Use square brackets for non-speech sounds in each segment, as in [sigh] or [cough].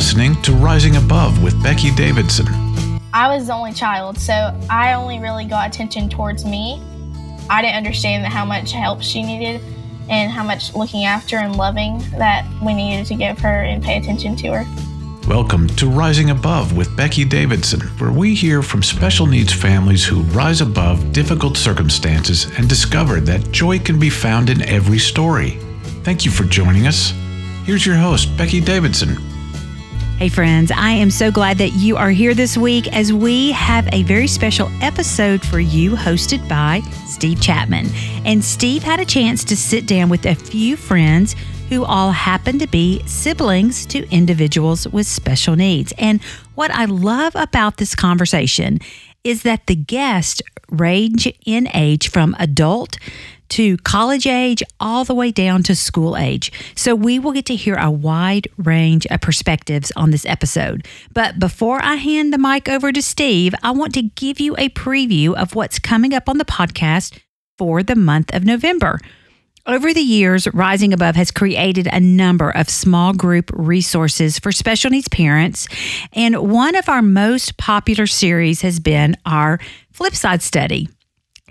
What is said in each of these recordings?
listening to Rising Above with Becky Davidson. I was the only child, so I only really got attention towards me. I didn't understand how much help she needed and how much looking after and loving that we needed to give her and pay attention to her. Welcome to Rising Above with Becky Davidson, where we hear from special needs families who rise above difficult circumstances and discover that joy can be found in every story. Thank you for joining us. Here's your host, Becky Davidson. Hey, friends, I am so glad that you are here this week as we have a very special episode for you hosted by Steve Chapman. And Steve had a chance to sit down with a few friends who all happen to be siblings to individuals with special needs. And what I love about this conversation is that the guests range in age from adult to college age all the way down to school age. So we will get to hear a wide range of perspectives on this episode. But before I hand the mic over to Steve, I want to give you a preview of what's coming up on the podcast for the month of November. Over the years, Rising Above has created a number of small group resources for special needs parents. And one of our most popular series has been our Flipside study.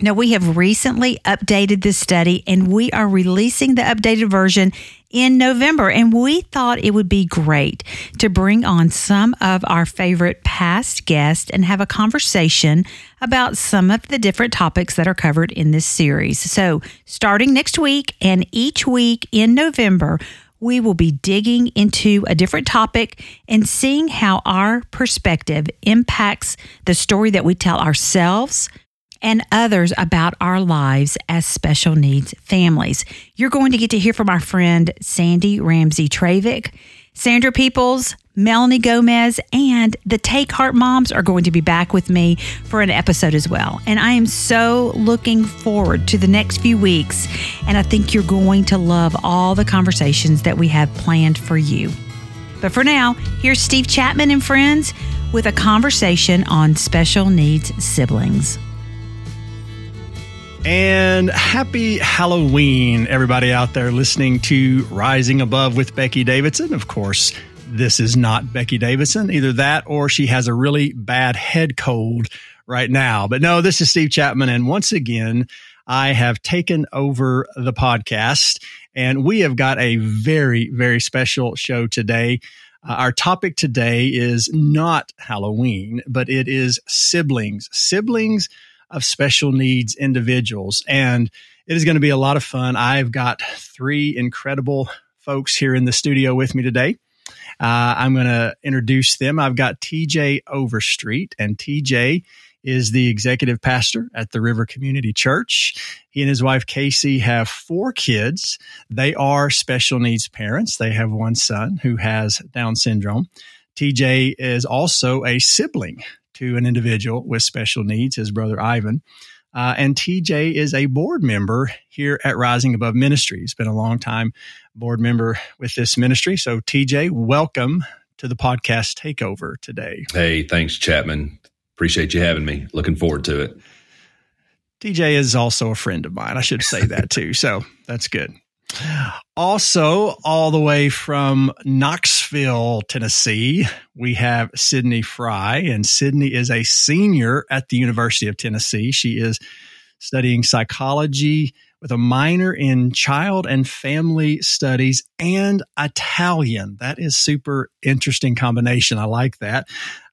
Now, we have recently updated this study and we are releasing the updated version in November. And we thought it would be great to bring on some of our favorite past guests and have a conversation about some of the different topics that are covered in this series. So, starting next week and each week in November, we will be digging into a different topic and seeing how our perspective impacts the story that we tell ourselves and others about our lives as special needs families. You're going to get to hear from our friend Sandy Ramsey Travick, Sandra Peoples, Melanie Gomez, and the Take Heart Moms are going to be back with me for an episode as well. And I am so looking forward to the next few weeks. And I think you're going to love all the conversations that we have planned for you. But for now, here's Steve Chapman and friends with a conversation on special needs siblings. And happy Halloween, everybody out there listening to Rising Above with Becky Davidson. Of course, this is not Becky Davidson, either that or she has a really bad head cold right now. But no, this is Steve Chapman. And once again, I have taken over the podcast and we have got a very, very special show today. Uh, our topic today is not Halloween, but it is siblings. Siblings of special needs individuals. And it is going to be a lot of fun. I've got three incredible folks here in the studio with me today. Uh, I'm going to introduce them. I've got TJ Overstreet, and TJ is the executive pastor at the River Community Church. He and his wife Casey have four kids. They are special needs parents. They have one son who has Down syndrome. TJ is also a sibling to an individual with special needs, his brother Ivan. Uh, and TJ is a board member here at Rising Above Ministries. Been a long time board member with this ministry. So, TJ, welcome to the podcast takeover today. Hey, thanks, Chapman. Appreciate you having me. Looking forward to it. TJ is also a friend of mine. I should say that too. So that's good. Also, all the way from Knoxville, Tennessee, we have Sydney Fry, and Sydney is a senior at the University of Tennessee. She is studying psychology with a minor in child and family studies and Italian. That is super interesting combination. I like that.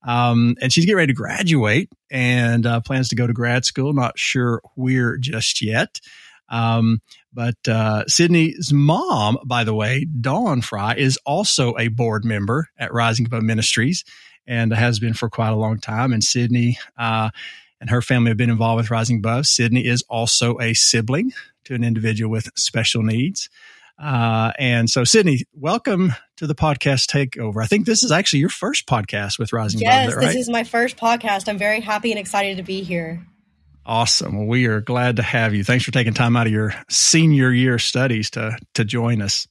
Um, and she's getting ready to graduate and uh, plans to go to grad school. Not sure where just yet. Um, but uh, Sydney's mom, by the way, Dawn Fry, is also a board member at Rising Above Ministries and has been for quite a long time. And Sydney uh, and her family have been involved with Rising Above. Sydney is also a sibling to an individual with special needs. Uh, and so, Sydney, welcome to the podcast takeover. I think this is actually your first podcast with Rising yes, Above. Yes, this is my first podcast. I'm very happy and excited to be here. Awesome. We are glad to have you. Thanks for taking time out of your senior year studies to, to join us.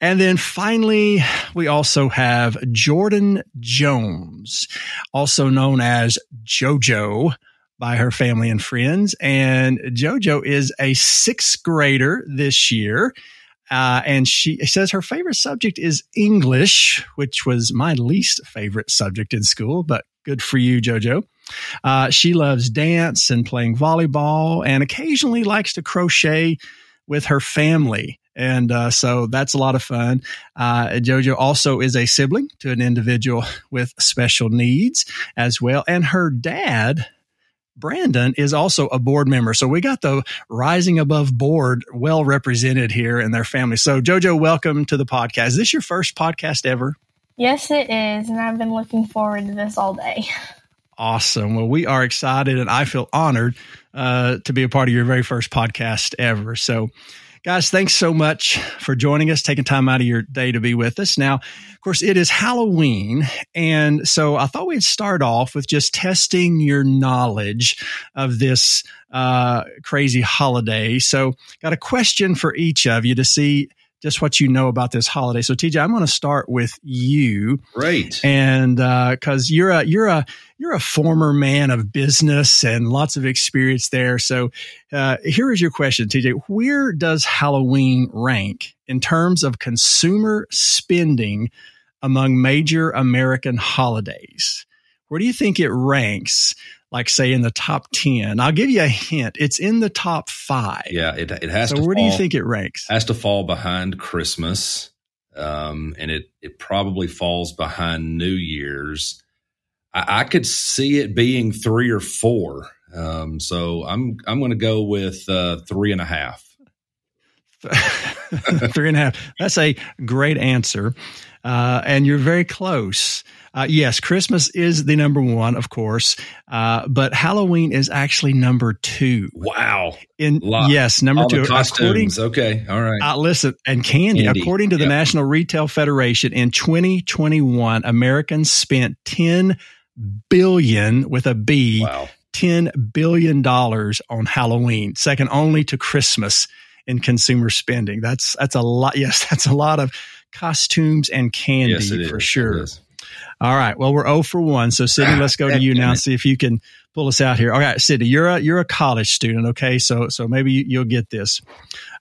And then finally, we also have Jordan Jones, also known as JoJo by her family and friends. And JoJo is a sixth grader this year. Uh, and she says her favorite subject is English, which was my least favorite subject in school, but good for you, JoJo. Uh, she loves dance and playing volleyball and occasionally likes to crochet with her family. And uh, so that's a lot of fun. Uh, JoJo also is a sibling to an individual [laughs] with special needs as well. And her dad, Brandon, is also a board member. So we got the Rising Above board well represented here in their family. So, JoJo, welcome to the podcast. Is this your first podcast ever? Yes, it is. And I've been looking forward to this all day. [laughs] Awesome. Well, we are excited and I feel honored uh, to be a part of your very first podcast ever. So, Guys, thanks so much for joining us, taking time out of your day to be with us. Now, of course, it is Halloween. And so I thought we'd start off with just testing your knowledge of this uh, crazy holiday. So, got a question for each of you to see just what you know about this holiday. So, TJ, I'm going to start with you. Great. And uh, because uh, you're a you're a you're a former man of business and lots of experience there. So, uh, here is your question, TJ. Where does Halloween rank in terms of consumer spending among major American holidays? Where do you think it ranks? Like say in the top 10 i'll give you a hint. It's in the top five. Yeah it, it has so to where fall, do you think it ranks? has to fall behind christmas um, and it it probably falls behind new year's. I, I could see it being three or four. Um, so i'm i'm going to go with uh, three and a half. [laughs] Three and a half. That's a great answer. Uh, and you're very close uh, yes, Christmas is the number one, of course, uh, but Halloween is actually number two. Wow. In yes, number all two. costumes. okay, all right. Uh, listen, and candy. candy. According to the yep. National Retail Federation, in 2021, Americans spent 10 billion with a B. Wow. $10 billion on Halloween, second only to Christmas in consumer spending. That's that's a lot. [laughs] Yes, that's a lot of costumes and candy yes, for sure. All right. Well, we're 0 for 1. So, Sydney, let's go to you now and [laughs] see if you can pull us out here. All right, Sydney, you're a, you're a college student, okay? So, so maybe you'll get this.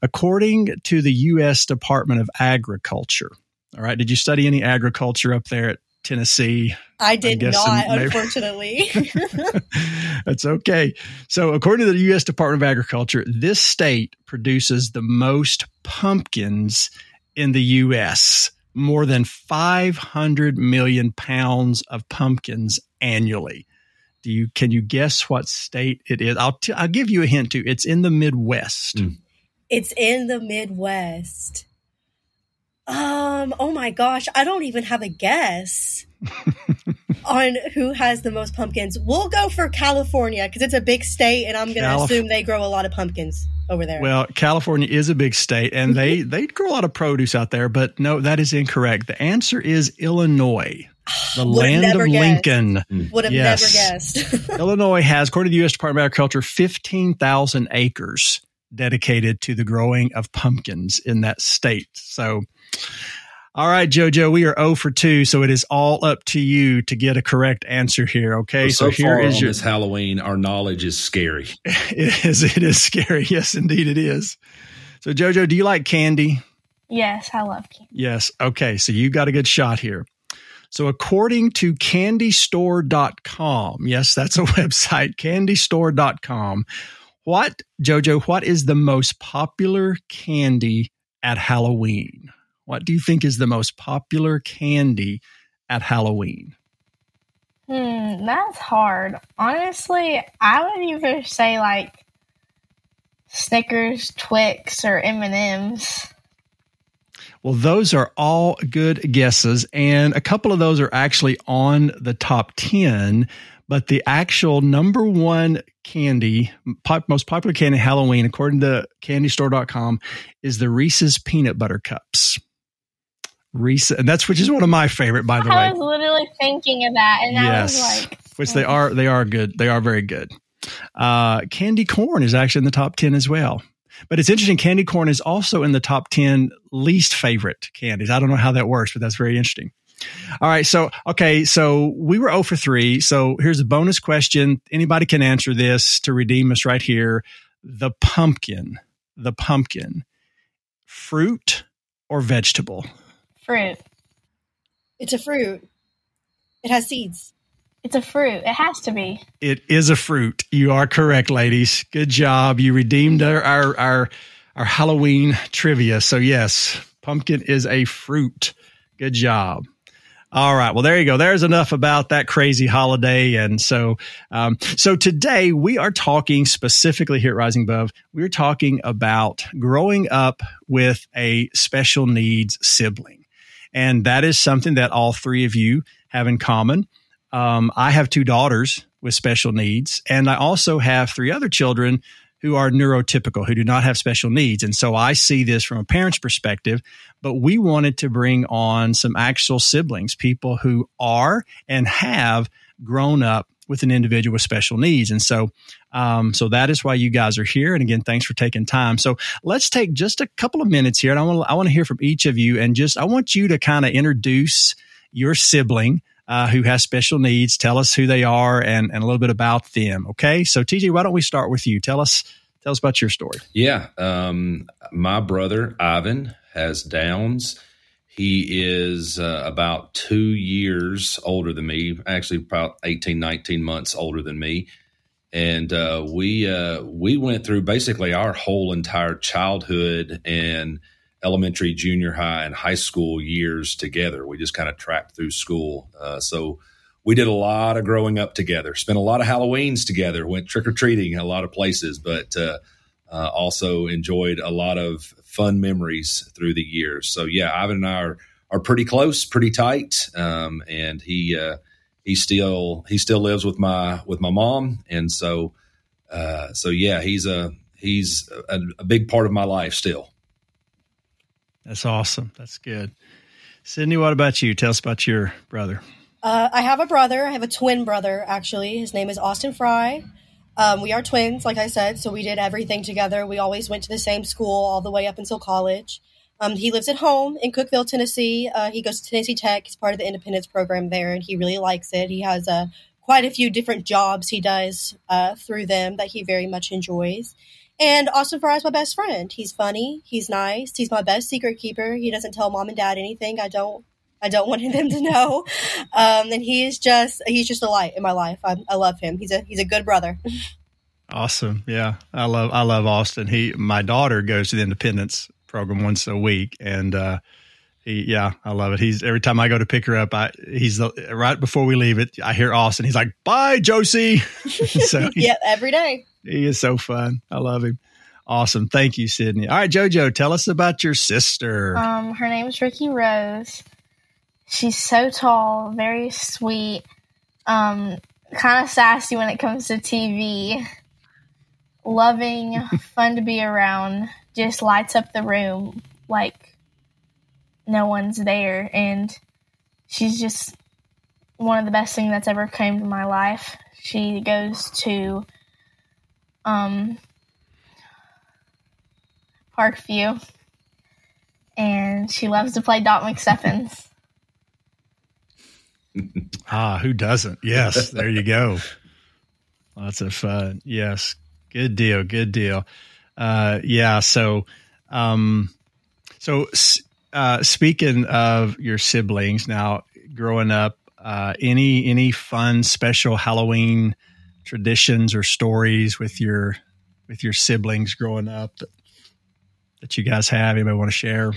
According to the U.S. Department of Agriculture, all right, did you study any agriculture up there at Tennessee? I did not, maybe. unfortunately. [laughs] [laughs] That's okay. So, according to the U.S. Department of Agriculture, this state produces the most pumpkins in the U.S more than 500 million pounds of pumpkins annually. Do you can you guess what state it is? I'll t- I'll give you a hint too. It's in the Midwest. Mm. It's in the Midwest. Um, oh my gosh, I don't even have a guess [laughs] on who has the most pumpkins. We'll go for California because it's a big state and I'm going to Calif- assume they grow a lot of pumpkins over there. Well, California is a big state and mm-hmm. they they grow a lot of produce out there, but no, that is incorrect. The answer is Illinois. [sighs] The land of guessed. Lincoln. Would have yes. never guessed. [laughs] Illinois has, according to the U.S. Department of Agriculture, 15,000 acres dedicated to the growing of pumpkins in that state. So, all right, JoJo, we are 0 for 2, so it is all up to you to get a correct answer here. Okay, so, so, so here is your this Halloween. Our knowledge is scary. [laughs] It is. It is scary. [laughs] Yes, indeed, it is. So, JoJo, do you like candy? Yes, I love candy. Yes. Okay, so you got a good shot here. So, according to candystore.com, yes, that's a [laughs] website, candystore.com. What, JoJo, what is the most popular candy at Halloween? What do you think is the most popular candy at Halloween? Hmm, that's hard. Honestly, I would either say like Snickers, Twix, or M and M's. Well, those are all good guesses, and a couple of those are actually on the top ten. But the actual number one candy, pop, most popular candy at Halloween, according to CandyStore.com, is the Reese's Peanut Butter Cups. Reese, and that's which is one of my favorite, by the I way. I was literally thinking of that, and yes, I was like, which they are, they are good. They are very good. Uh, candy corn is actually in the top ten as well. But it's interesting. Candy corn is also in the top ten least favorite candies. I don't know how that works, but that's very interesting. All right. So, okay. So we were 0 for 3. So here's a bonus question. Anybody can answer this to redeem us right here. The pumpkin, the pumpkin fruit or vegetable? Fruit. It's a fruit. It has seeds. It's a fruit. It has to be. It is a fruit. You are correct, ladies. Good job. You redeemed our our our, our Halloween trivia. So yes, pumpkin is a fruit. Good job. All right. Well, there you go. There's enough about that crazy holiday. And so, um, so today we are talking specifically here at Rising Above. We're talking about growing up with a special needs sibling. And that is something that all three of you have in common. Um, I have two daughters with special needs, and I also have three other children who are neurotypical, who do not have special needs. And so I see this from a parent's perspective, but we wanted to bring on some actual siblings, people who are and have grown up with an individual with special needs. And so, um, so that is why you guys are here. And again, thanks for taking time. So let's take just a couple of minutes here. And I want I want to hear from each of you and just, I want you to kind of introduce your sibling. Uh, who has special needs. Tell us who they are and, and a little bit about them. Okay. So TJ, why don't we start with you? Tell us, tell us about your story. Yeah. Um, my brother, Ivan, has Downs. He is uh, about two years older than me, actually about 18, 19 months older than me. And uh, we uh, we went through basically our whole entire childhood and elementary, junior high, and high school years together. We just kind of tracked through school. Uh, so we did a lot of growing up together, spent a lot of Halloweens together, went trick or treating a lot of places, but uh, also enjoyed a lot of fun memories through the years. So yeah, Ivan and I are are pretty close, pretty tight, um, and he uh, he still he still lives with my with my mom, and so uh, so yeah, he's a he's a, a big part of my life still. That's awesome. That's good. Sydney, what about you? Tell us about your brother. Uh, I have a brother. I have a twin brother, actually. His name is Austin Fry. Um, we are twins, like I said, so we did everything together. We always went to the same school all the way up until college. Um, he lives at home in Cookeville, Tennessee. Uh, he goes to Tennessee Tech. He's part of the Independence program there, and he really likes it. He has uh, quite a few different jobs he does uh, through them that he very much enjoys. And Austin Fry is my best friend. He's funny. He's nice. He's my best secret keeper. He doesn't tell mom and dad anything. I don't. I don't want them to know. Um, and he is just he's just a light in my life. I, I love him. He's a he's a good brother. Awesome. Yeah. I love I love Austin. He my daughter goes to the Independence program once a week and uh he, yeah, I love it. He's every time I go to pick her up, I he's the, right before we leave it. I hear Austin. He's like, "Bye, Josie." [laughs] so [laughs] yeah, every day. He is so fun. I love him. Awesome. Thank you, Sydney. All right, JoJo, tell us about your sister. Um, her name is Ricky Rose. She's so tall, very sweet, um, kind of sassy when it comes to TV. Loving, [laughs] fun to be around, just lights up the room like no one's there. And she's just one of the best things that's ever came to my life. She goes to um, Parkview and she loves to play Doc McStuffins. Ah, who doesn't? Yes, there you go. Lots of fun. Yes, good deal. Good deal. Uh, yeah. So, um, so uh, speaking of your siblings, now growing up, uh, any any fun special Halloween traditions or stories with your with your siblings growing up that that you guys have? Anybody want to share?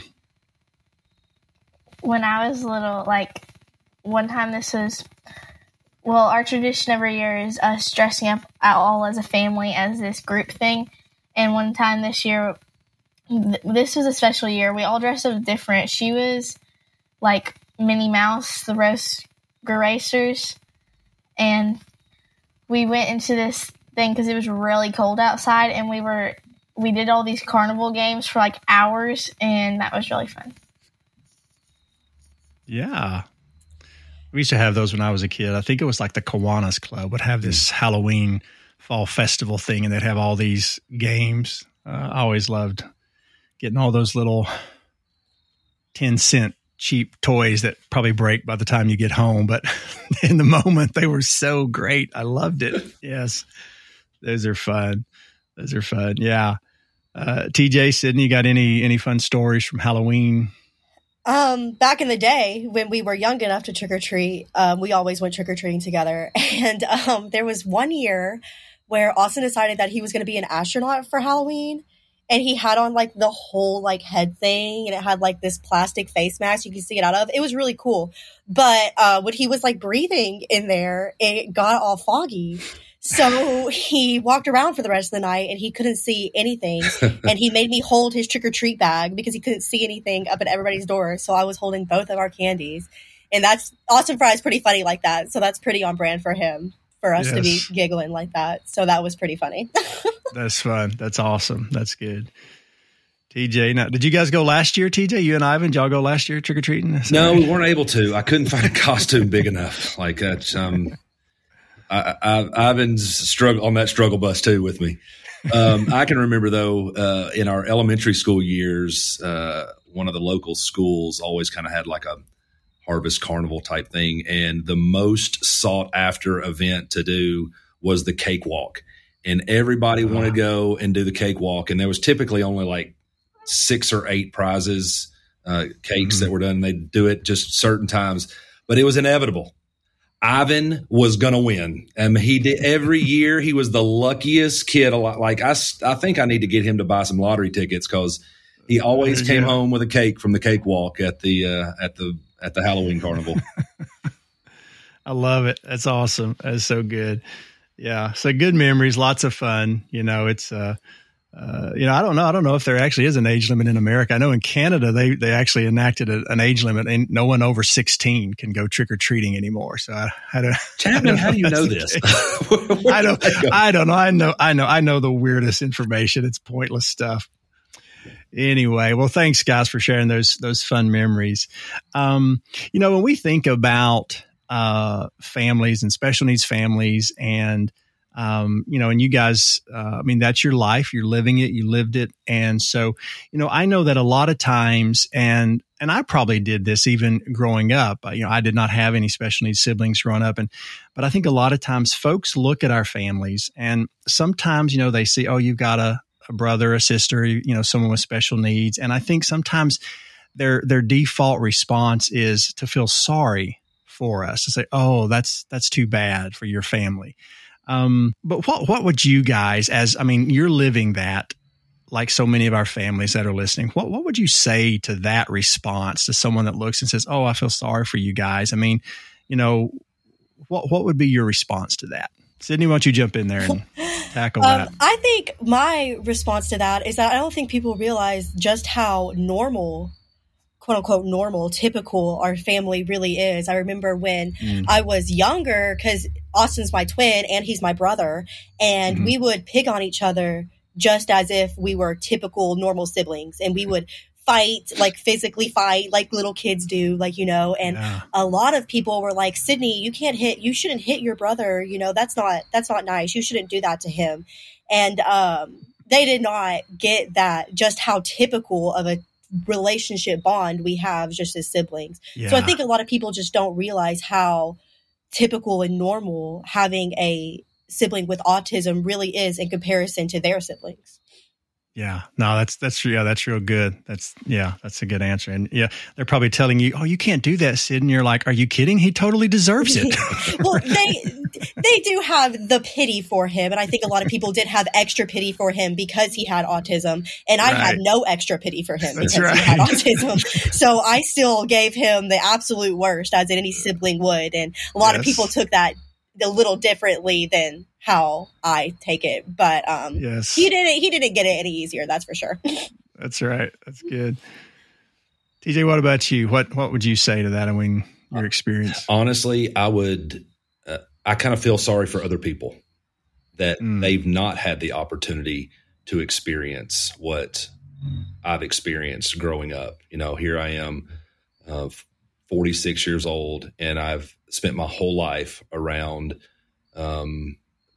When I was little, like one time this was well our tradition every year is us dressing up all as a family as this group thing. And one time this year th- this was a special year. We all dressed up different. She was like minnie mouse the Roadster Racers and we went into this thing because it was really cold outside and we were we did all these carnival games for like hours and that was really fun. Yeah we used to have those when I was a kid. I think it was like the Kiwanis Club would have this Halloween fall festival thing, and they'd have all these games. Uh, I always loved getting all those little ten cent cheap toys that probably break by the time you get home, but [laughs] in the moment they were so great. I loved it. Yes, those are fun. Those are fun. Yeah. Uh, TJ, Sydney, you got any any fun stories from Halloween? Um, back in the day when we were young enough to trick or treat, um, we always went trick or treating together. [laughs] And um, there was one year where Austin decided that he was going to be an astronaut for Halloween, and he had on like the whole like head thing, and it had like this plastic face mask you can see it out of. It was really cool, but uh, when he was like breathing in there, it got all foggy. So he walked around for the rest of the night and he couldn't see anything. [laughs] and he made me hold his trick or treat bag because he couldn't see anything up at everybody's door. So I was holding both of our candies. And that's Austin Fry is pretty funny like that. So that's pretty on brand for him for us yes. to be giggling like that. So that was pretty funny. [laughs] that's fun. That's awesome. That's good. TJ, now did you guys go last year? TJ, you and Ivan, did y'all go last year trick or treating? No, we weren't able to. I couldn't find a costume big enough. Like that's Um, I, I, Ivan's struggle on that struggle bus too with me. Um, I can remember though, uh, in our elementary school years, uh, one of the local schools always kind of had like a harvest carnival type thing, and the most sought after event to do was the cakewalk, and everybody uh-huh. wanted to go and do the cakewalk, and there was typically only like six or eight prizes, uh, cakes mm-hmm. that were done. They'd do it just certain times, but it was inevitable Ivan was going to win. and he did every year. He was the luckiest kid. A lot like I, I think I need to get him to buy some lottery tickets because he always came home with a cake from the cakewalk at the uh, at the at the Halloween carnival. [laughs] I love it. That's awesome. That's so good. Yeah. So good memories, lots of fun. You know, it's uh uh, you know, I don't know. I don't know if there actually is an age limit in America. I know in Canada they they actually enacted a, an age limit, and no one over sixteen can go trick or treating anymore. So I, I don't. [laughs] Chapman, I don't how do you know this? [laughs] I don't. I don't know. I know. I know. I know the weirdest information. It's pointless stuff. Anyway, well, thanks guys for sharing those those fun memories. Um, you know, when we think about uh, families and special needs families and um, you know, and you guys, uh, I mean, that's your life. You're living it. You lived it. And so, you know, I know that a lot of times, and, and I probably did this even growing up. You know, I did not have any special needs siblings growing up. And, but I think a lot of times folks look at our families and sometimes, you know, they see, oh, you've got a, a brother, a sister, you know, someone with special needs. And I think sometimes their, their default response is to feel sorry for us to say, oh, that's, that's too bad for your family. Um, but what what would you guys, as I mean, you're living that like so many of our families that are listening. What what would you say to that response to someone that looks and says, "Oh, I feel sorry for you guys"? I mean, you know, what what would be your response to that? Sydney, why don't you jump in there and [laughs] tackle um, that? I think my response to that is that I don't think people realize just how normal quote unquote normal, typical our family really is. I remember when mm. I was younger, because Austin's my twin and he's my brother, and mm-hmm. we would pick on each other just as if we were typical normal siblings, and we would fight, like physically fight, like little kids do, like, you know, and yeah. a lot of people were like, Sydney, you can't hit, you shouldn't hit your brother. You know, that's not, that's not nice. You shouldn't do that to him. And, um, they did not get that just how typical of a relationship bond we have just as siblings. Yeah. So I think a lot of people just don't realize how typical and normal having a sibling with autism really is in comparison to their siblings. Yeah, no, that's that's yeah, that's real good. That's yeah, that's a good answer. And yeah, they're probably telling you, "Oh, you can't do that, Sid." And you're like, "Are you kidding? He totally deserves it." [laughs] well, they they do have the pity for him, and I think a lot of people did have extra pity for him because he had autism, and I right. had no extra pity for him that's because right. he had autism. so I still gave him the absolute worst, as any sibling would, and a lot yes. of people took that a little differently than how I take it. But um, yes. he didn't he didn't get it any easier. That's for sure. [laughs] that's right. That's good. TJ, what about you? What what would you say to that? I mean, your experience. Honestly, I would. Uh, I kind of feel sorry for other people that mm. they've not had the opportunity to experience what I've experienced growing up. You know, here I am, uh, 46 years old, and I've spent my whole life around um,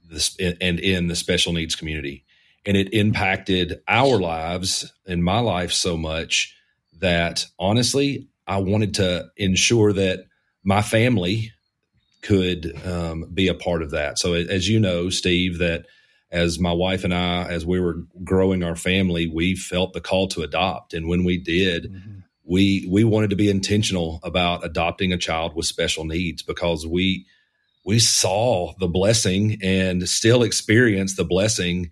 this and in the special needs community. And it impacted our lives and my life so much that honestly, I wanted to ensure that my family could um, be a part of that. So, as you know, Steve, that as my wife and I, as we were growing our family, we felt the call to adopt. And when we did, mm-hmm. We we wanted to be intentional about adopting a child with special needs because we we saw the blessing and still experience the blessing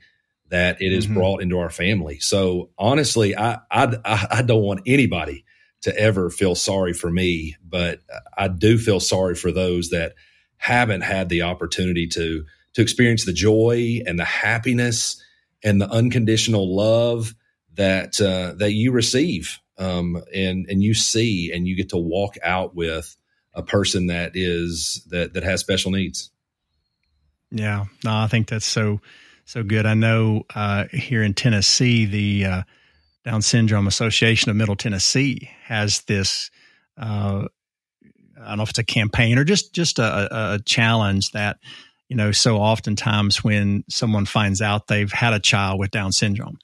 that it has mm-hmm. brought into our family. So honestly, I, I I don't want anybody to ever feel sorry for me, but I do feel sorry for those that haven't had the opportunity to to experience the joy and the happiness and the unconditional love that uh, that you receive um, and and you see and you get to walk out with a person that is that that has special needs. Yeah, no, I think that's so so good. I know uh, here in Tennessee, the uh, Down Syndrome Association of Middle Tennessee has this. Uh, I don't know if it's a campaign or just just a, a challenge that you know. So oftentimes when someone finds out they've had a child with Down syndrome,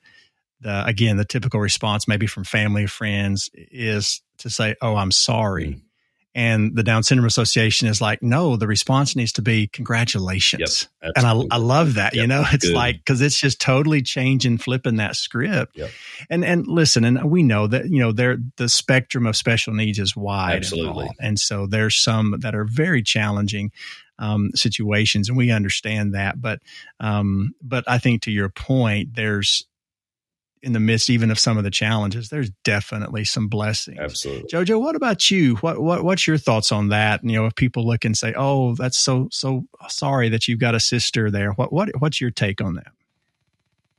the again the typical response, maybe from family or friends, is to say, "Oh, I'm sorry." Mm-hmm and the Down Syndrome Association is like, no, the response needs to be congratulations. Yep, and I, I love that, yep, you know, it's good. like, cause it's just totally changing, flipping that script. Yep. And, and listen, and we know that, you know, there, the spectrum of special needs is wide. Absolutely. And, and so there's some that are very challenging. Um, situations, and we understand that. But um, but I think to your point, there's in the midst even of some of the challenges, there's definitely some blessings. Absolutely. Jojo, what about you? What what what's your thoughts on that? And, You know, if people look and say, "Oh, that's so so sorry that you've got a sister there." What what what's your take on that?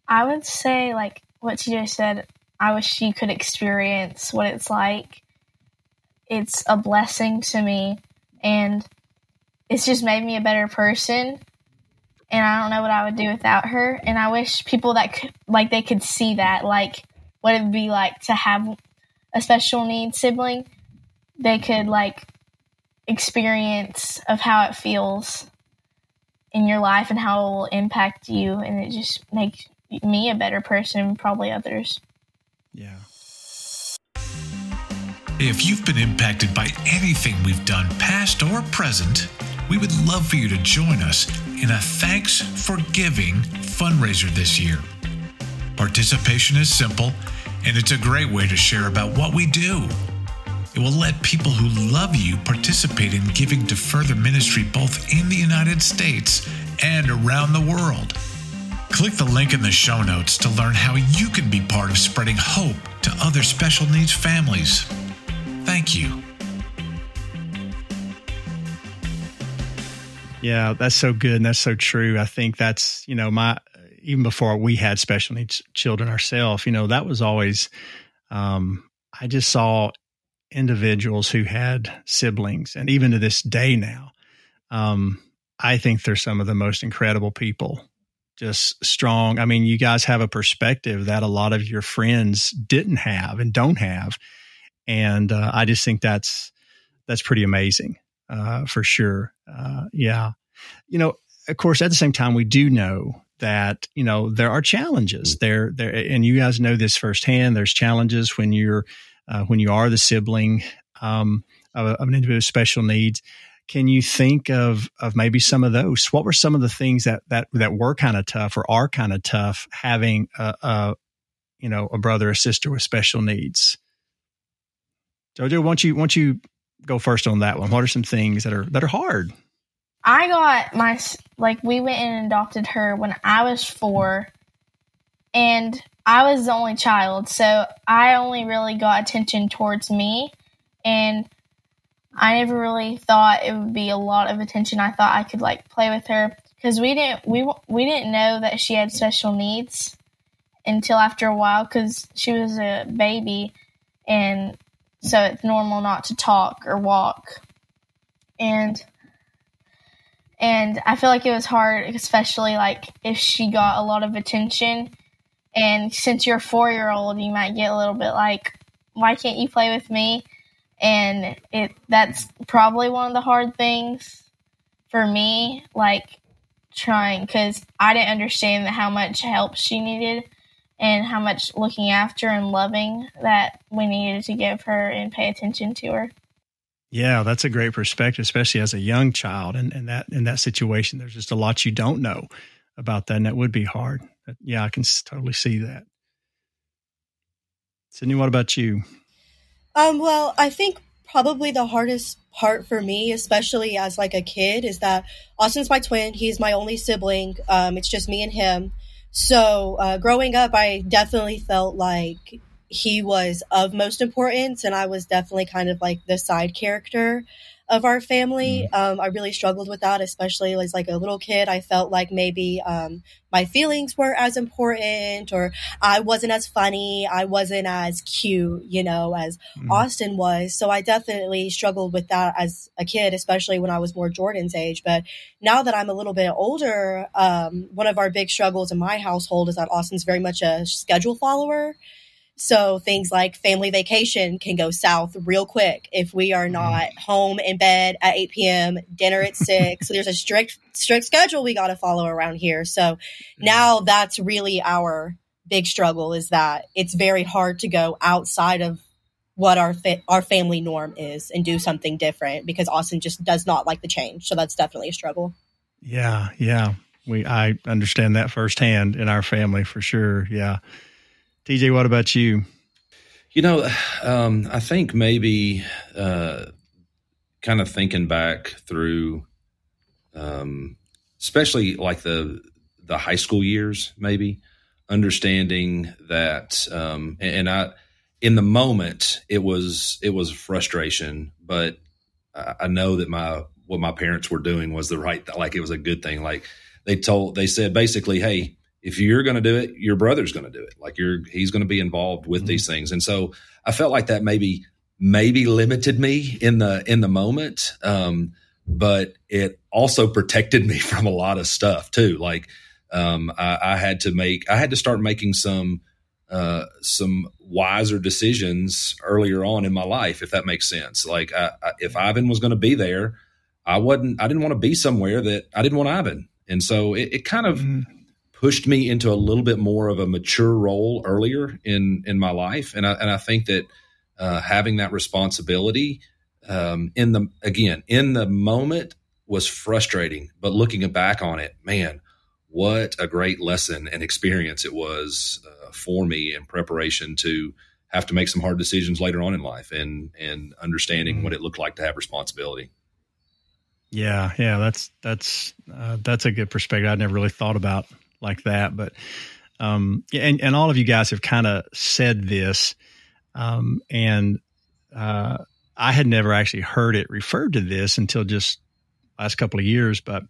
I would say like what TJ said, I wish she could experience what it's like. It's a blessing to me and it's just made me a better person and I don't know what I would do without her. And I wish people that could, like, they could see that, like, what it would be like to have a special needs sibling. They could, like, experience of how it feels in your life and how it will impact you. And it just makes me a better person probably others. Yeah. If you've been impacted by anything we've done, past or present, we would love for you to join us in a Thanks for Giving fundraiser this year. Participation is simple, and it's a great way to share about what we do. It will let people who love you participate in giving to further ministry both in the United States and around the world. Click the link in the show notes to learn how you can be part of spreading hope to other special needs families. Thank you. Yeah, that's so good and that's so true. I think that's, you know, my even before we had special needs children ourselves, you know, that was always um I just saw individuals who had siblings and even to this day now um I think they're some of the most incredible people. Just strong. I mean, you guys have a perspective that a lot of your friends didn't have and don't have. And uh, I just think that's that's pretty amazing uh, for sure. Uh, yeah. You know, of course, at the same time, we do know that you know there are challenges mm-hmm. there there and you guys know this firsthand there's challenges when you're uh, when you are the sibling um, of, of, an individual with special needs can you think of of maybe some of those what were some of the things that that that were kind of tough or are kind of tough having a, a you know a brother or sister with special needs jojo won't you won't you go first on that one. What are some things that are that are hard? I got my like we went and adopted her when I was 4 and I was the only child, so I only really got attention towards me and I never really thought it would be a lot of attention. I thought I could like play with her cuz we didn't we we didn't know that she had special needs until after a while cuz she was a baby and so it's normal not to talk or walk. And and I feel like it was hard, especially like if she got a lot of attention. And since you're a four year old, you might get a little bit like, why can't you play with me? And it that's probably one of the hard things for me, like trying because I didn't understand how much help she needed and how much looking after and loving that we needed to give her and pay attention to her. Yeah, that's a great perspective, especially as a young child and, and that in that situation. There's just a lot you don't know. about that, and that would be hard. Yeah, I can totally see that. Sydney, what about you? Um, well, I think probably the hardest part for me, especially as like a kid, is that Austin's my twin. He's my only sibling. Um, it's just me and him. So uh, growing up, I definitely felt like he was of most importance, and I was definitely kind of like the side character of our family. Mm. Um, I really struggled with that, especially as like a little kid. I felt like maybe um, my feelings weren't as important, or I wasn't as funny, I wasn't as cute, you know, as mm. Austin was. So I definitely struggled with that as a kid, especially when I was more Jordan's age. But now that I'm a little bit older, um, one of our big struggles in my household is that Austin's very much a schedule follower. So things like family vacation can go south real quick if we are mm-hmm. not home in bed at 8 p.m., dinner at [laughs] 6. so there's a strict strict schedule we got to follow around here. So now that's really our big struggle is that it's very hard to go outside of what our fa- our family norm is and do something different because Austin just does not like the change. So that's definitely a struggle. Yeah, yeah. We I understand that firsthand in our family for sure. Yeah. TJ, what about you? You know, um, I think maybe uh, kind of thinking back through, um, especially like the the high school years, maybe understanding that, um, and I, in the moment, it was it was frustration, but I know that my what my parents were doing was the right, like it was a good thing. Like they told, they said basically, hey, if you're going to do it, your brother's going to do it. Like you're, he's going to be involved with mm-hmm. these things. And so I felt like that maybe, maybe limited me in the, in the moment. Um, but it also protected me [laughs] from a lot of stuff too. Like, um, I, I had to make, I had to start making some, uh, some wiser decisions earlier on in my life, if that makes sense. Like, I, I, if Ivan was going to be there, I wasn't, I didn't want to be somewhere that I didn't want Ivan. And so it, it kind of, mm-hmm pushed me into a little bit more of a mature role earlier in in my life, and I and I think that uh, having that responsibility um, in the again in the moment was frustrating, but looking back on it, man, what a great lesson and experience it was uh, for me in preparation to have to make some hard decisions later on in life and and understanding mm-hmm. what it looked like to have responsibility. Yeah, yeah, that's that's uh, that's a good perspective. I never really thought about like that. But um, and and all of you guys have kind of said this, um, and uh, I had never actually heard it referred to this until just last couple of years. But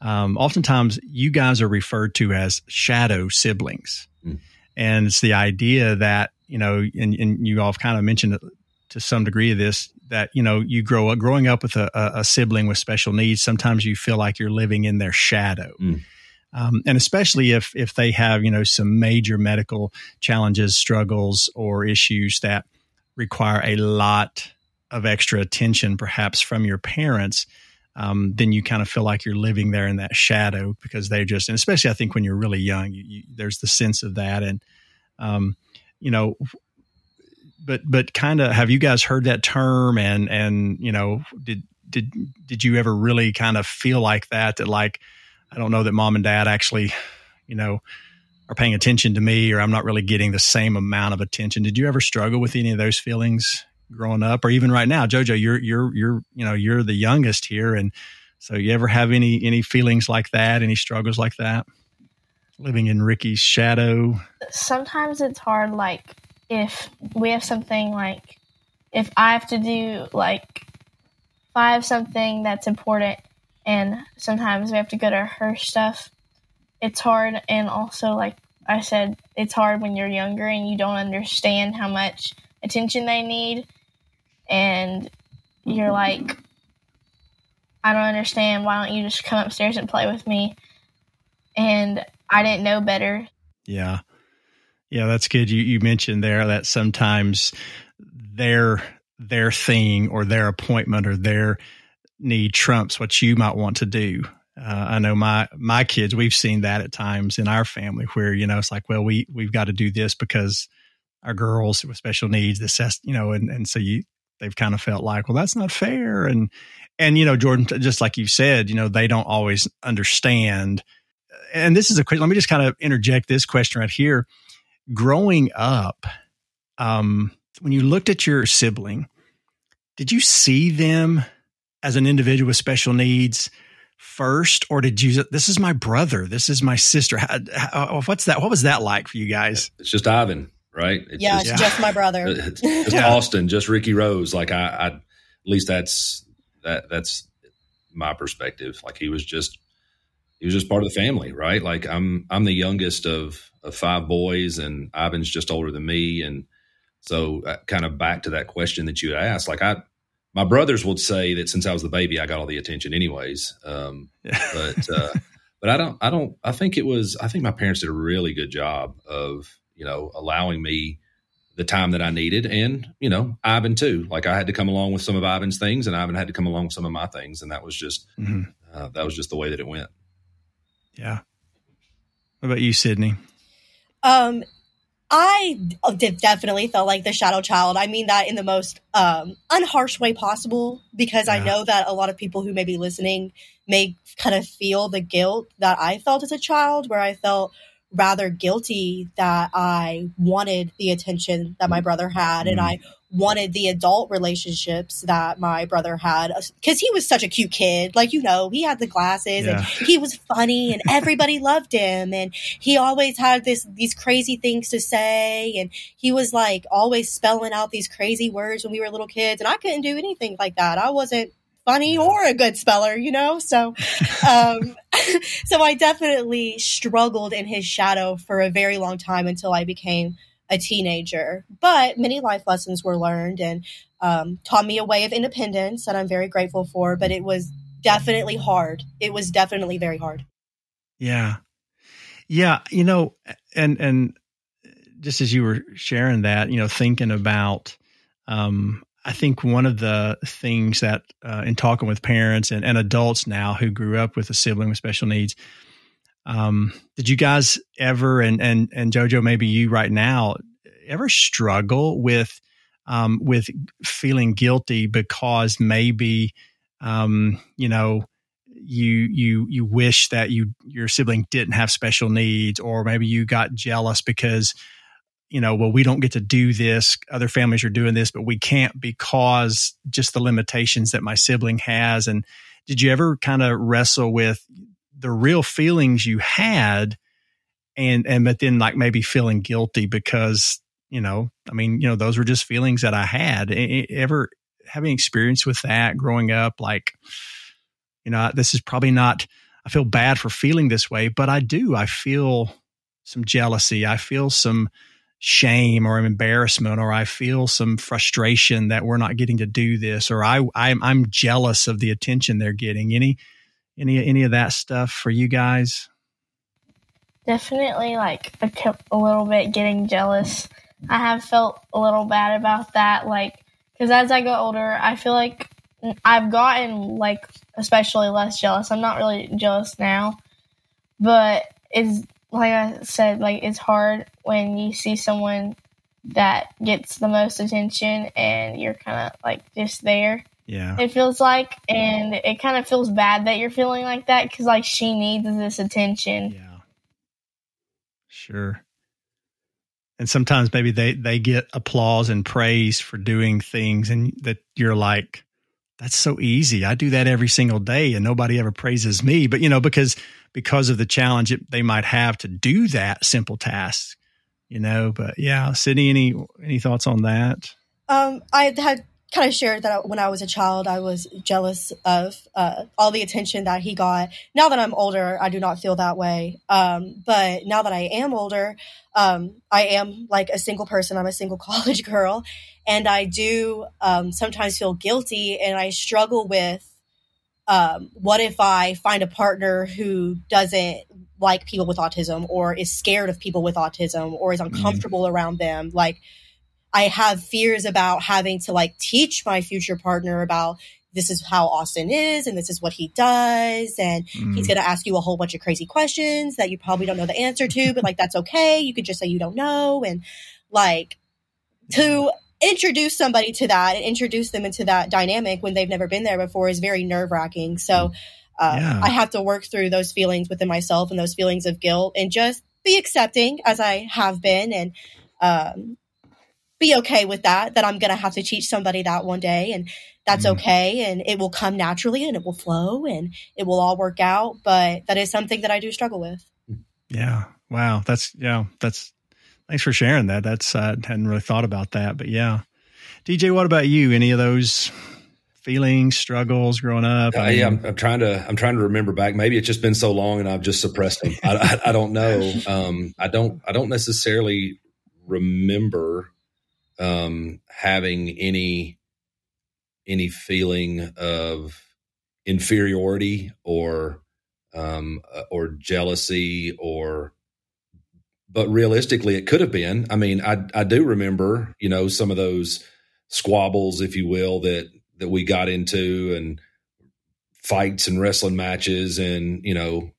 um, oftentimes, you guys are referred to as shadow siblings, mm. and it's the idea that you know, and, and you all have kind of mentioned it to some degree of this that you know you grow up growing up with a, a, sibling with special needs sometimes you feel like you're living in their shadow mm. Um, and especially if if they have you know some major medical challenges, struggles, or issues that require a lot of extra attention, perhaps from your parents, um, then you kind of feel like you're living there in that shadow because they just, and especially I think when you're really young, you, you, there's the sense of that, and um, you know, but but kind of have you guys heard that term? And and you know did did did you ever really kind of feel like that that like I don't know that mom and dad actually, you know, are paying attention to me or I'm not really getting the same amount of attention. Did you ever struggle with any of those feelings growing up or even right now? Jojo, you're you're you're you know, you're the youngest here and so you ever have any any feelings like that, any struggles like that? Living in Ricky's shadow? Sometimes it's hard like if we have something like if I have to do like if I have something that's important and sometimes we have to go to her stuff. It's hard, and also, like I said, it's hard when you're younger and you don't understand how much attention they need, and you're [laughs] like, I don't understand. Why don't you just come upstairs and play with me? And I didn't know better. Yeah. Yeah, that's good. You you mentioned there that sometimes their their thing or their appointment or their need trumps what you might want to do. Uh, I know my my kids. We've seen that at times in our family where you know it's like, well, we we've got to do this because our girls with special needs. This has, you know, and and so you they've kind of felt like, well, that's not fair. And and you know, Jordan, just like you said, you know, they don't always understand and this is a question. Let me just kind of interject this question right here. Growing up, um, when you looked at your sibling, did you see them as an individual with special needs first, or did you? This is my brother. This is my sister. How, how, what's that? What was that like for you guys? It's just Ivan, right? It's yeah, just, it's just my brother. [laughs] It's [laughs] just Yeah. Austin, just Ricky Rose. Like I, I, at least that's that. That's my perspective. Like he was just, he was just part of the family, right? Like I'm, I'm the youngest of of five boys, and Ivan's just older than me, and so uh, kind of back to that question that you asked. Like I, my brothers would say that since I was the baby, I got all the attention, anyways. Um, [laughs] but uh, but I don't I don't I think it was I think my parents did a really good job of you know allowing me the time that I needed and you know Ivan too like I had to come along with some of Ivan's things and Ivan had to come along with some of my things and that was just Mhm. uh, that was just the way that it went Yeah. What about you, Sydney? Um, I definitely felt like the shadow child. I mean that in the most um, unharsh way possible because I know that a lot of people who may be listening may kind of feel the guilt that I felt as a child, where I felt rather guilty that I wanted the attention that my brother had and Mm. I wanted the adult relationships that my brother had because he was such a cute kid. Like, you know, he had the glasses and he was funny and [laughs] everybody loved him and he always had this these crazy things to say and he was like always spelling out these crazy words when we were little kids and I couldn't do anything like that. I wasn't funny or a good speller, you know? So um [laughs] so I definitely struggled in his shadow for a very long time until I became a teenager. But many life lessons were learned and um, taught me a way of independence that I'm very grateful for. But it was definitely hard. It was definitely very hard. Yeah. Yeah. You know, and, and just as you were sharing that, you know, thinking about, um, I think one of the things that, uh, in talking with parents and, and adults now who grew up with a sibling with special needs, um, did you guys ever, and, and, and Jojo, maybe you right now, ever struggle with, um, with feeling guilty because maybe, um, you know, you you you wish that you your sibling didn't have special needs or maybe you got jealous because you know well we don't get to do this other families are doing this but we can't because just the limitations that my sibling has. And did you ever kind of wrestle with the real feelings you had and and but then like maybe feeling guilty because you know i mean you know those were just feelings that i had ever having experience with that growing up like you know, this is probably not, I feel bad for feeling this way, but I do. I feel some jealousy. I feel some shame or embarrassment, or I feel some frustration that we're not getting to do this, or I, I'm, I'm jealous of the attention they're getting. Any, any, any of that stuff for you guys? Definitely, like a, a little bit getting jealous. I have felt a little bad about that, like because as I go older, I feel like I've gotten like especially less jealous. I'm not really jealous now, but it's like I said, like it's hard when you see someone that gets the most attention and you're kind of like just there. Yeah. It feels like, and it kind of feels bad that you're feeling like that because like she needs this attention. Yeah. Sure. And sometimes maybe they they get applause and praise for doing things and that you're like that's so easy. I do that every single day and nobody ever praises me, but you know because because of the challenge it, they might have to do that simple task, you know, but yeah, Sydney any any thoughts on that? Um, I had kind of shared that when I was a child, I was jealous of uh, all the attention that he got. Now that I'm older, I do not feel that way. Um, but now that I am older, um, I am like a single person. I'm a single [laughs] college girl, and I do um, sometimes feel guilty, and I struggle with um, what if I find a partner who doesn't like people with autism, or is scared of people with autism, or is uncomfortable around them, like. I have fears about having to like teach my future partner about this is how Austin is and this is what he does and Mm. he's going to ask you a whole bunch of crazy questions that you probably don't know the answer to but like that's okay you could just say you don't know and like to introduce somebody to that and introduce them into that dynamic when they've never been there before is very nerve-wracking so uh, Yeah. I have to work through those feelings within myself and those feelings of guilt and just be accepting as I have been and um, be okay with that, that I'm going to have to teach somebody that one day and that's Mm. okay. And it will come naturally and it will flow and it will all work out. But that is something that I do struggle with. Yeah. Wow. That's yeah. That's thanks for sharing that. That's I hadn't really thought about that, but yeah. TJ, what about you? Any of those feelings, struggles growing up? Uh, I yeah, mean, I'm, I'm trying to. I'm trying to remember back. Maybe it's just been so long, and I've just suppressed them. I, I, I don't know. [laughs] Um, I don't. I don't necessarily remember um, having any any feeling of inferiority or um, uh, or jealousy or. But realistically, it could have been. I mean, I I do remember, you know, some of those squabbles, if you will, that that we got into and fights and wrestling matches and you know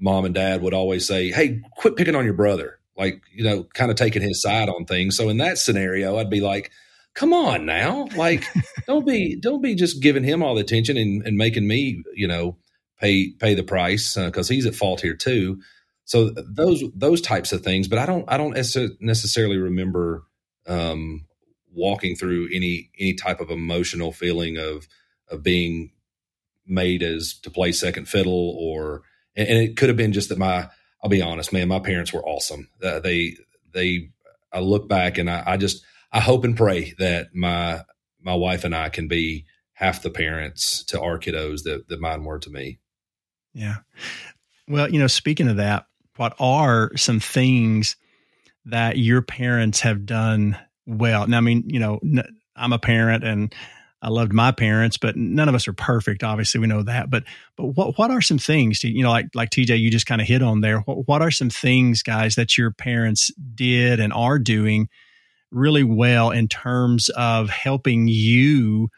mom and dad would always say hey quit picking on your brother like you know kind of taking his side on things. So in that scenario i'd be like come on now. Like [laughs] don't be don't be just giving him all the attention and, and making me you know pay pay the price because he's at fault here too. So those those types of things but i don't i don't necessarily remember um walking through any any type of emotional feeling of of being made as to play second fiddle or and, and it could have been just that my I'll be honest, man, my parents were awesome. Uh, they they I look back and I, I just I hope and pray that my my wife and I can be half the parents to our kiddos that, that mine were to me. Yeah. Well, you know, speaking of that, what are some things that your parents have done well? Now, I mean, you know, I'm a parent and I loved my parents, but none of us are perfect. Obviously, we know that. But but what what are some things? To, you know, like like TJ, you just kind of hit on there. What what are some things, guys, that your parents did and are doing really well in terms of helping you?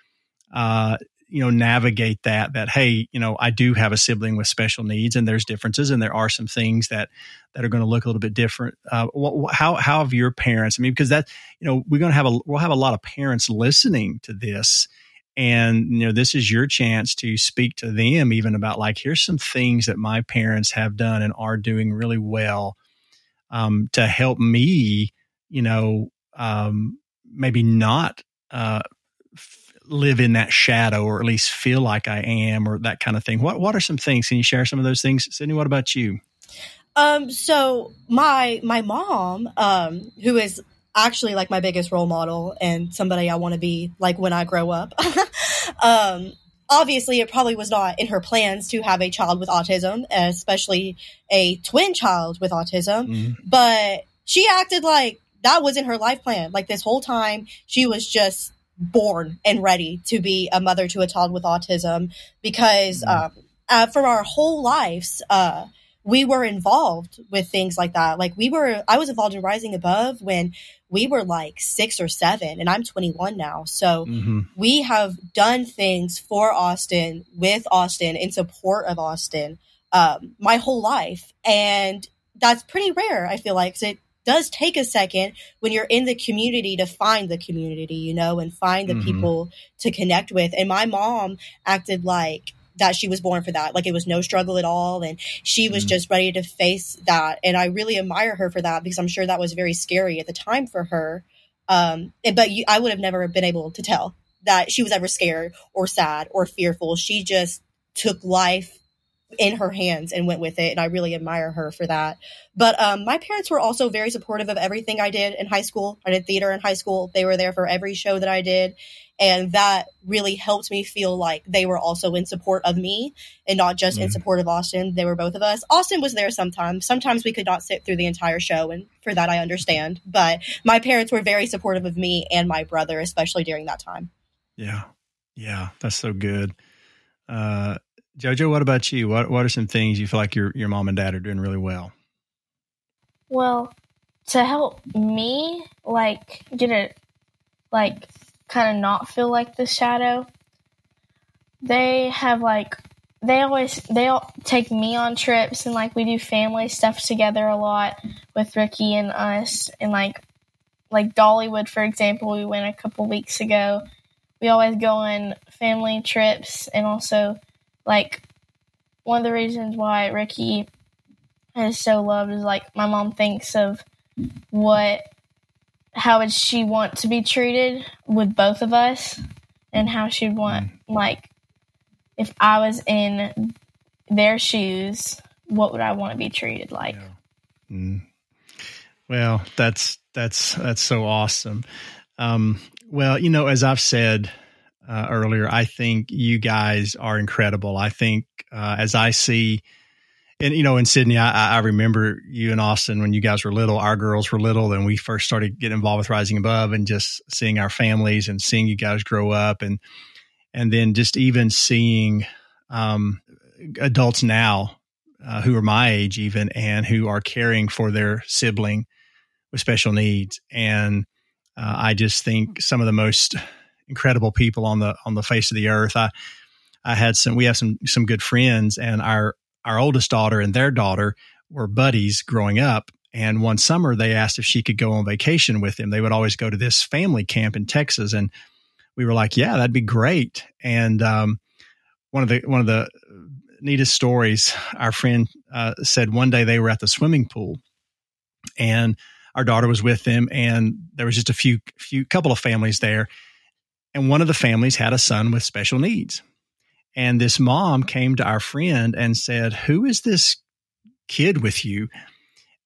Uh, you know navigate that that hey you know i do have a sibling with special needs and there's differences and there are some things that that are going to look a little bit different. Uh, how how have your parents i mean because that you know we're going to have a we'll have a lot of parents listening to this and you know this is your chance to speak to them even about like here's some things that my parents have done and are doing really well um, to help me you know um, maybe not uh, live in that shadow or at least feel like I am or that kind of thing. What what are some things? Can you share some of those things? Sydney, what about you? Um, so my my mom, um, who is actually like my biggest role model and somebody I want to be like when I grow up. [laughs] um, obviously, it probably was not in her plans to have a child with autism, especially a twin child with autism. Mm-hmm. But she acted like that was in her life plan. Like this whole time, she was just born and ready to be a mother to a child with autism because Mhm. um, uh, for our whole lives, uh, we were involved with things like that. Like we were, I was involved in Rising Above when we were like six or seven, and I'm 21 now. So Mm-hmm. we have done things for Austin, with Austin, in support of Austin, um, my whole life, and that's pretty rare. I feel like it does take a second when you're in the community to find the community, you know, and find the Mhm. people to connect with. And my mom acted like that she was born for that. Like it was no struggle at all. And she was Mhm. just ready to face that. And I really admire her for that because I'm sure that was very scary at the time for her. Um, and- but you, I would have never been able to tell that she was ever scared or sad or fearful. She just took life in her hands and went with it. And I really admire her for that. But um, my parents were also very supportive of everything I did in high school. I did theater in high school. They were there for every show that I did. And that really helped me feel like they were also in support of me and not just in Mhm. support of Austin. They were both of us. Austin was there sometimes. Sometimes we could not sit through the entire show. And for that, I understand. But my parents were very supportive of me and my brother, especially during that time. Yeah, yeah, that's so good. Uh, Jojo, what about you? What what are some things you feel like your your mom and dad are doing really well? Well, to help me like get it like kind of not feel like the shadow, they have like they always they take me on trips and like we do family stuff together a lot with Ricky and us and like like Dollywood for example we went a couple weeks ago. We always go on family trips and also like one of the reasons why Ricky is so loved is like my mom thinks of what how would she want to be treated with both of us and how she'd want like if I was in their shoes, what would I want to be treated like? Mm. Well, that's that's that's so awesome. Um, well, you know, as I've said uh, earlier, I think you guys are incredible. I think uh, as I see, and you know, in Sydney, I, I remember you and Austin when you guys were little. Our girls were little, and we first started getting involved with Rising Above, and just seeing our families and seeing you guys grow up, and and then just even seeing um, adults now uh, who are my age, even, and who are caring for their sibling with special needs, and uh, I just think some of the most incredible people on the on the face of the earth. I I had some we have some some good friends and our our oldest daughter and their daughter were buddies growing up and one summer they asked if she could go on vacation with them. They would always go to this family camp in Texas and we were like, yeah, that'd be great. And um, one of the one of the neatest stories our friend uh, said one day they were at the swimming pool and our daughter was with them and there was just a few few couple of families there and one of the families had a son with special needs. And this mom came to our friend and said, Who is this kid with you?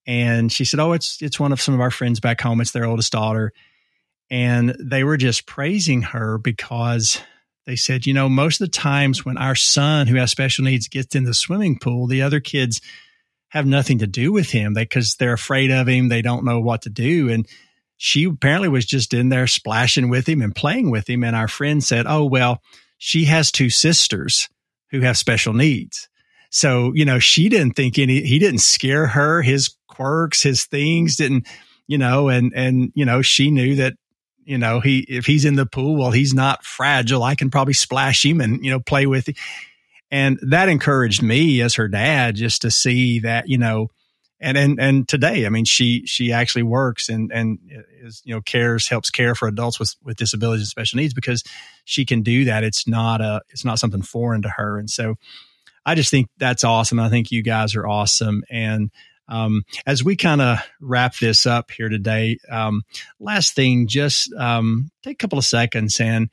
And she said, Oh, it's it's one of some of our friends back home. It's their oldest daughter. And they were just praising her because they said, you know, most of the times when our son who has special needs gets in the swimming pool, the other kids have nothing to do with him because they, they're afraid of him. They don't know what to do. And she apparently was just in there splashing with him and playing with him. And our friend said, Oh, well, she has two sisters who have special needs. So, you know, she didn't think any, he didn't scare her. His quirks, his things didn't, you know, and, and, you know, she knew that, you know, he, if he's in the pool, well, he's not fragile. I can probably splash him and, you know, play with him. And that encouraged me as her dad just to see that, you know, and and and today, I mean, she she actually works and and is you know cares helps care for adults with with disabilities and special needs because she can do that. It's not a it's not something foreign to her, and so I just think that's awesome. I think you guys are awesome, and um, as we kind of wrap this up here today, um, last thing, just um, take a couple of seconds and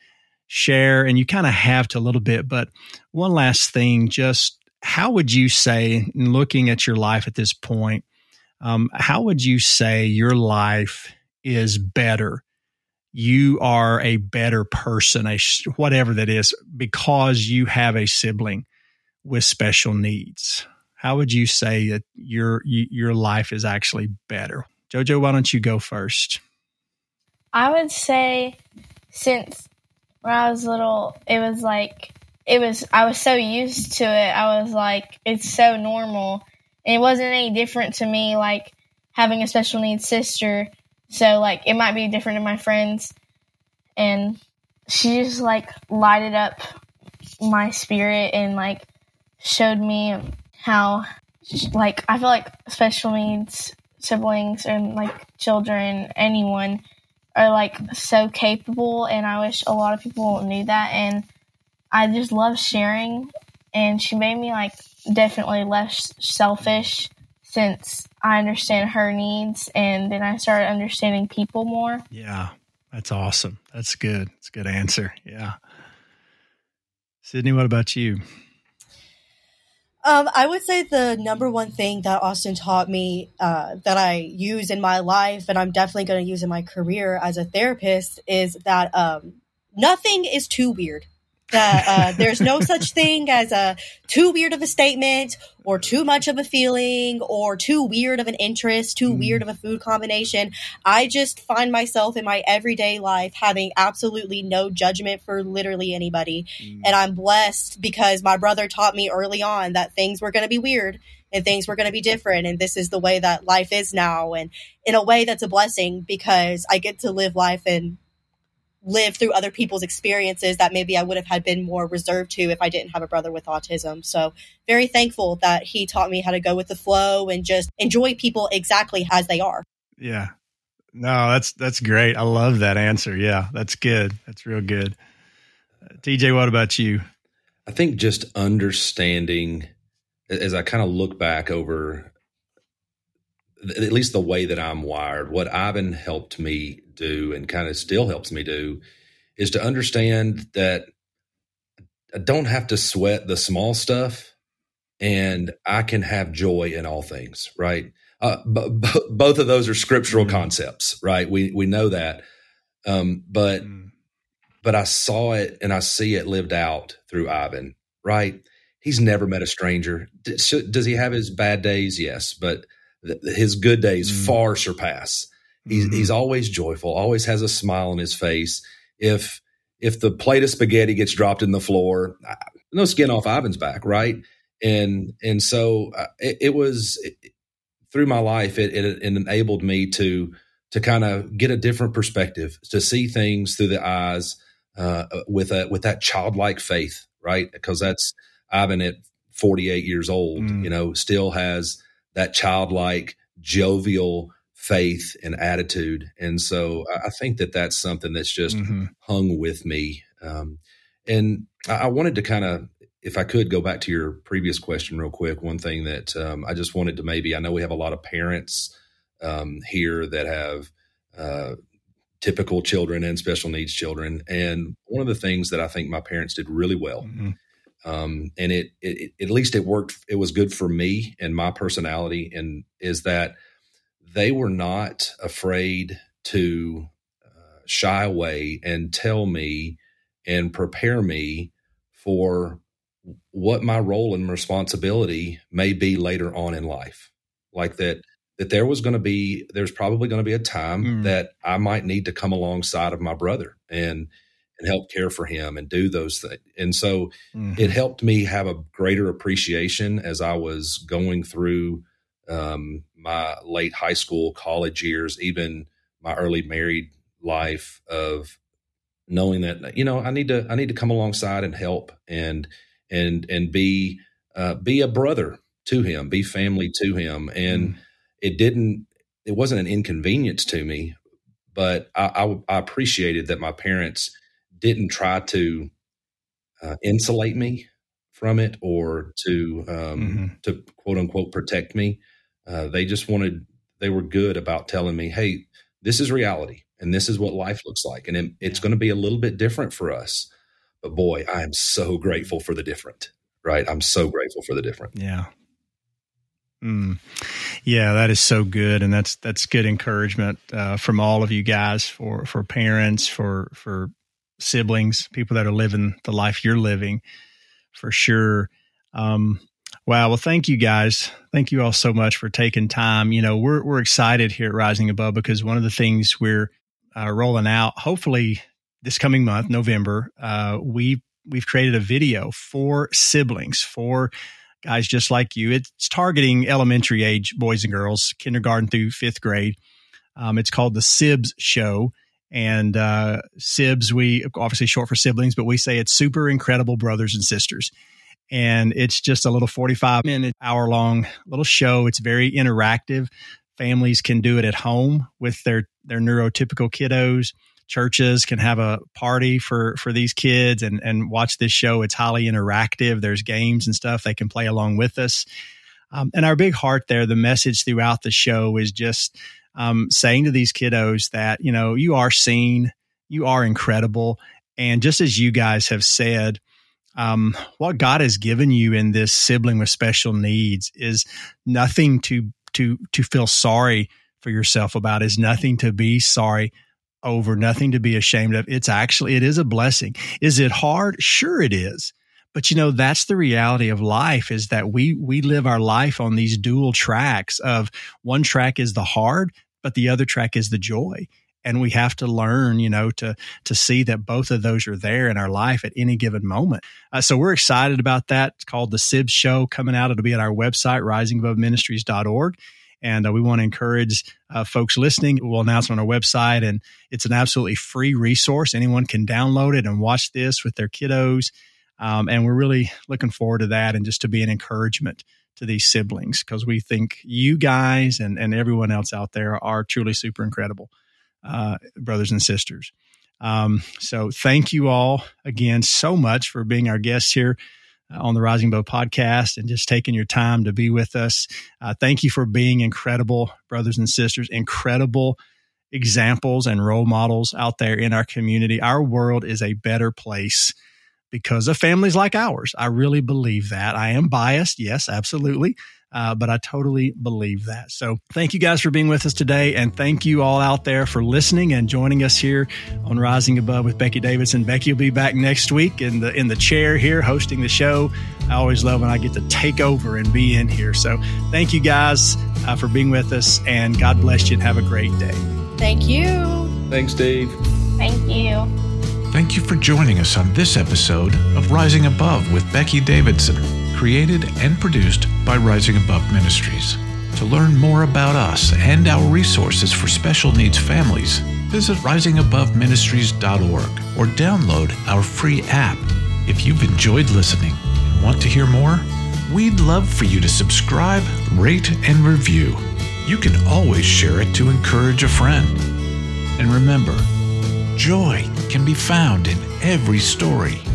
share, and you kind of have to a little bit, but one last thing, just how would you say, in looking at your life at this point, um, how would you say your life is better? You are a better person, a whatever that is, because you have a sibling with special needs. How would you say that your your life is actually better? Jojo, why don't you go first? I would say since when I was little, it was like it was I was so used to it. I was like, it's so normal. It wasn't any different to me like having a special needs sister. So like it might be different to my friends. And she just like lighted up my spirit and like showed me how like I feel like special needs siblings and like children, anyone are like so capable and I wish a lot of people knew that and I just love sharing, and she made me like definitely less selfish since I understand her needs, and then I started understanding people more. Yeah, that's awesome. That's good. That's a good answer. Yeah. Sydney, what about you? Um, I would say the number one thing that Austin taught me uh, that I use in my life, and I'm definitely going to use in my career as a therapist, is that um, nothing is too weird that uh, there's no such thing as a too weird of a statement or too much of a feeling or too weird of an interest, too mm. weird of a food combination. I just find myself in my everyday life having absolutely no judgment for literally anybody. Mm. And I'm blessed because my brother taught me early on that things were going to be weird and things were going to be different. And this is the way that life is now. And in a way, that's a blessing because I get to live life in live through other people's experiences that maybe I would have had been more reserved to if I didn't have a brother with autism. So very thankful that he taught me how to go with the flow and just enjoy people exactly as they are. Yeah. No, that's that's great. I love that answer. Yeah, that's good. That's real good. Uh, TJ, what about you? I think just understanding as I kind of look back over at least the way that I'm wired, what Ivan helped me do and kind of still helps me do is to understand that I don't have to sweat the small stuff and I can have joy in all things, right? Uh, b- b- [laughs] both of those are scriptural mm. concepts, right? We we know that, um, but mm. but I saw it and I see it lived out through Ivan, right? He's never met a stranger. Does he have his bad days? Yes, but his good days mm. far surpass. He's mm-hmm. he's always joyful, always has a smile on his face. If if the plate of spaghetti gets dropped in the floor, no skin off Ivan's back, right? And and so uh, it, it, was it, through my life, it, it, it enabled me to to kind of get a different perspective, to see things through the eyes uh, with a with that childlike faith, right? Because that's Ivan at 48 years old, mm. you know, still has that childlike, jovial faith and attitude. And so I think that that's something that's just mm-hmm. hung with me. Um, and I wanted to kind of, if I could go back to your previous question real quick, one thing that um, I just wanted to maybe, I know we have a lot of parents um, here that have uh, typical children and special needs children. And one of the things that I think my parents did really well mm-hmm um, and it, it, at least it worked. It was good for me and my personality, and is that they were not afraid to uh, shy away and tell me and prepare me for what my role and responsibility may be later on in life. Like that, that there was going to be, there's probably going to be a time mm. that I might need to come alongside of my brother and and help care for him and do those things. And so mm-hmm. it helped me have a greater appreciation as I was going through um, my late high school, college years, even my early married life of knowing that you know I need to I need to come alongside and help and and and be uh, be a brother to him, be family to him, and mm. it didn't it wasn't an inconvenience to me, but I, I, I appreciated that my parents didn't try to uh, insulate me from it or to um, mm-hmm. to quote unquote protect me. Uh, they just wanted they were good about telling me, "Hey, this is reality, and this is what life looks like, and it, it's going to be a little bit different for us." But boy, I am so grateful for the different. Right, I'm so grateful for the different. Yeah. Mm. Yeah, that is so good, and that's that's good encouragement uh, from all of you guys for for parents, for for siblings, people that are living the life you're living for sure. Um, wow. Well, thank you guys. Thank you all so much for taking time. You know, we're, we're excited here at Rising Above because one of the things we're uh, rolling out, hopefully this coming month, November, uh, we we've created a video for siblings, for guys just like you. It's targeting elementary age boys and girls, kindergarten through fifth grade. Um, it's called the Sibs Show. And uh, Sibs, we obviously short for siblings, but we say it's super incredible brothers and sisters. And it's just a little 45 minute, hour long little show. It's very interactive. Families can do it at home with their, their neurotypical kiddos. Churches can have a party for, for these kids and, and watch this show. It's highly interactive. There's games and stuff they can play along with us. Um, and our big heart there, the message throughout the show is just um, saying to these kiddos that, you know, you are seen, you are incredible. And just as you guys have said, um, what God has given you in this sibling with special needs is nothing to to to feel sorry for yourself about. Is nothing to be sorry over. Nothing to be ashamed of. It's actually it is a blessing. Is it hard? Sure, it is. But you know, that's the reality of life is that we, we live our life on these dual tracks of one track is the hard, but the other track is the joy. And we have to learn, you know, to, to see that both of those are there in our life at any given moment. Uh, so we're excited about that. It's called the Sibs Show coming out. It'll be at our website, risingaboveministries.org. And uh, we want to encourage uh, folks listening. We'll announce on our website, and it's an absolutely free resource. Anyone can download it and watch this with their kiddos. Um, and we're really looking forward to that and just to be an encouragement to these siblings because we think you guys and, and everyone else out there are truly super incredible uh, brothers and sisters. Um, so thank you all again so much for being our guests here on the Rising Above podcast and just taking your time to be with us. Uh, thank you for being incredible brothers and sisters, incredible examples and role models out there in our community. Our world is a better place because of families like ours. I really believe that. I am biased, yes, absolutely. Uh, but I totally believe that. So thank you guys for being with us today. And thank you all out there for listening and joining us here on Rising Above with Becky Davidson. Becky will be back next week in the in the chair here hosting the show. I always love when I get to take over and be in here. So thank you guys uh, for being with us and God bless you and have a great day. Thank you. Thanks, Steve. Thank you. Thank you for joining us on this episode of Rising Above with Becky Davidson, created and produced by Rising Above Ministries. To learn more about us and our resources for special needs families, visit risingaboveministries.org or download our free app. If you've enjoyed listening and want to hear more, we'd love for you to subscribe, rate, and review. You can always share it to encourage a friend. And remember, joy can be found in every story.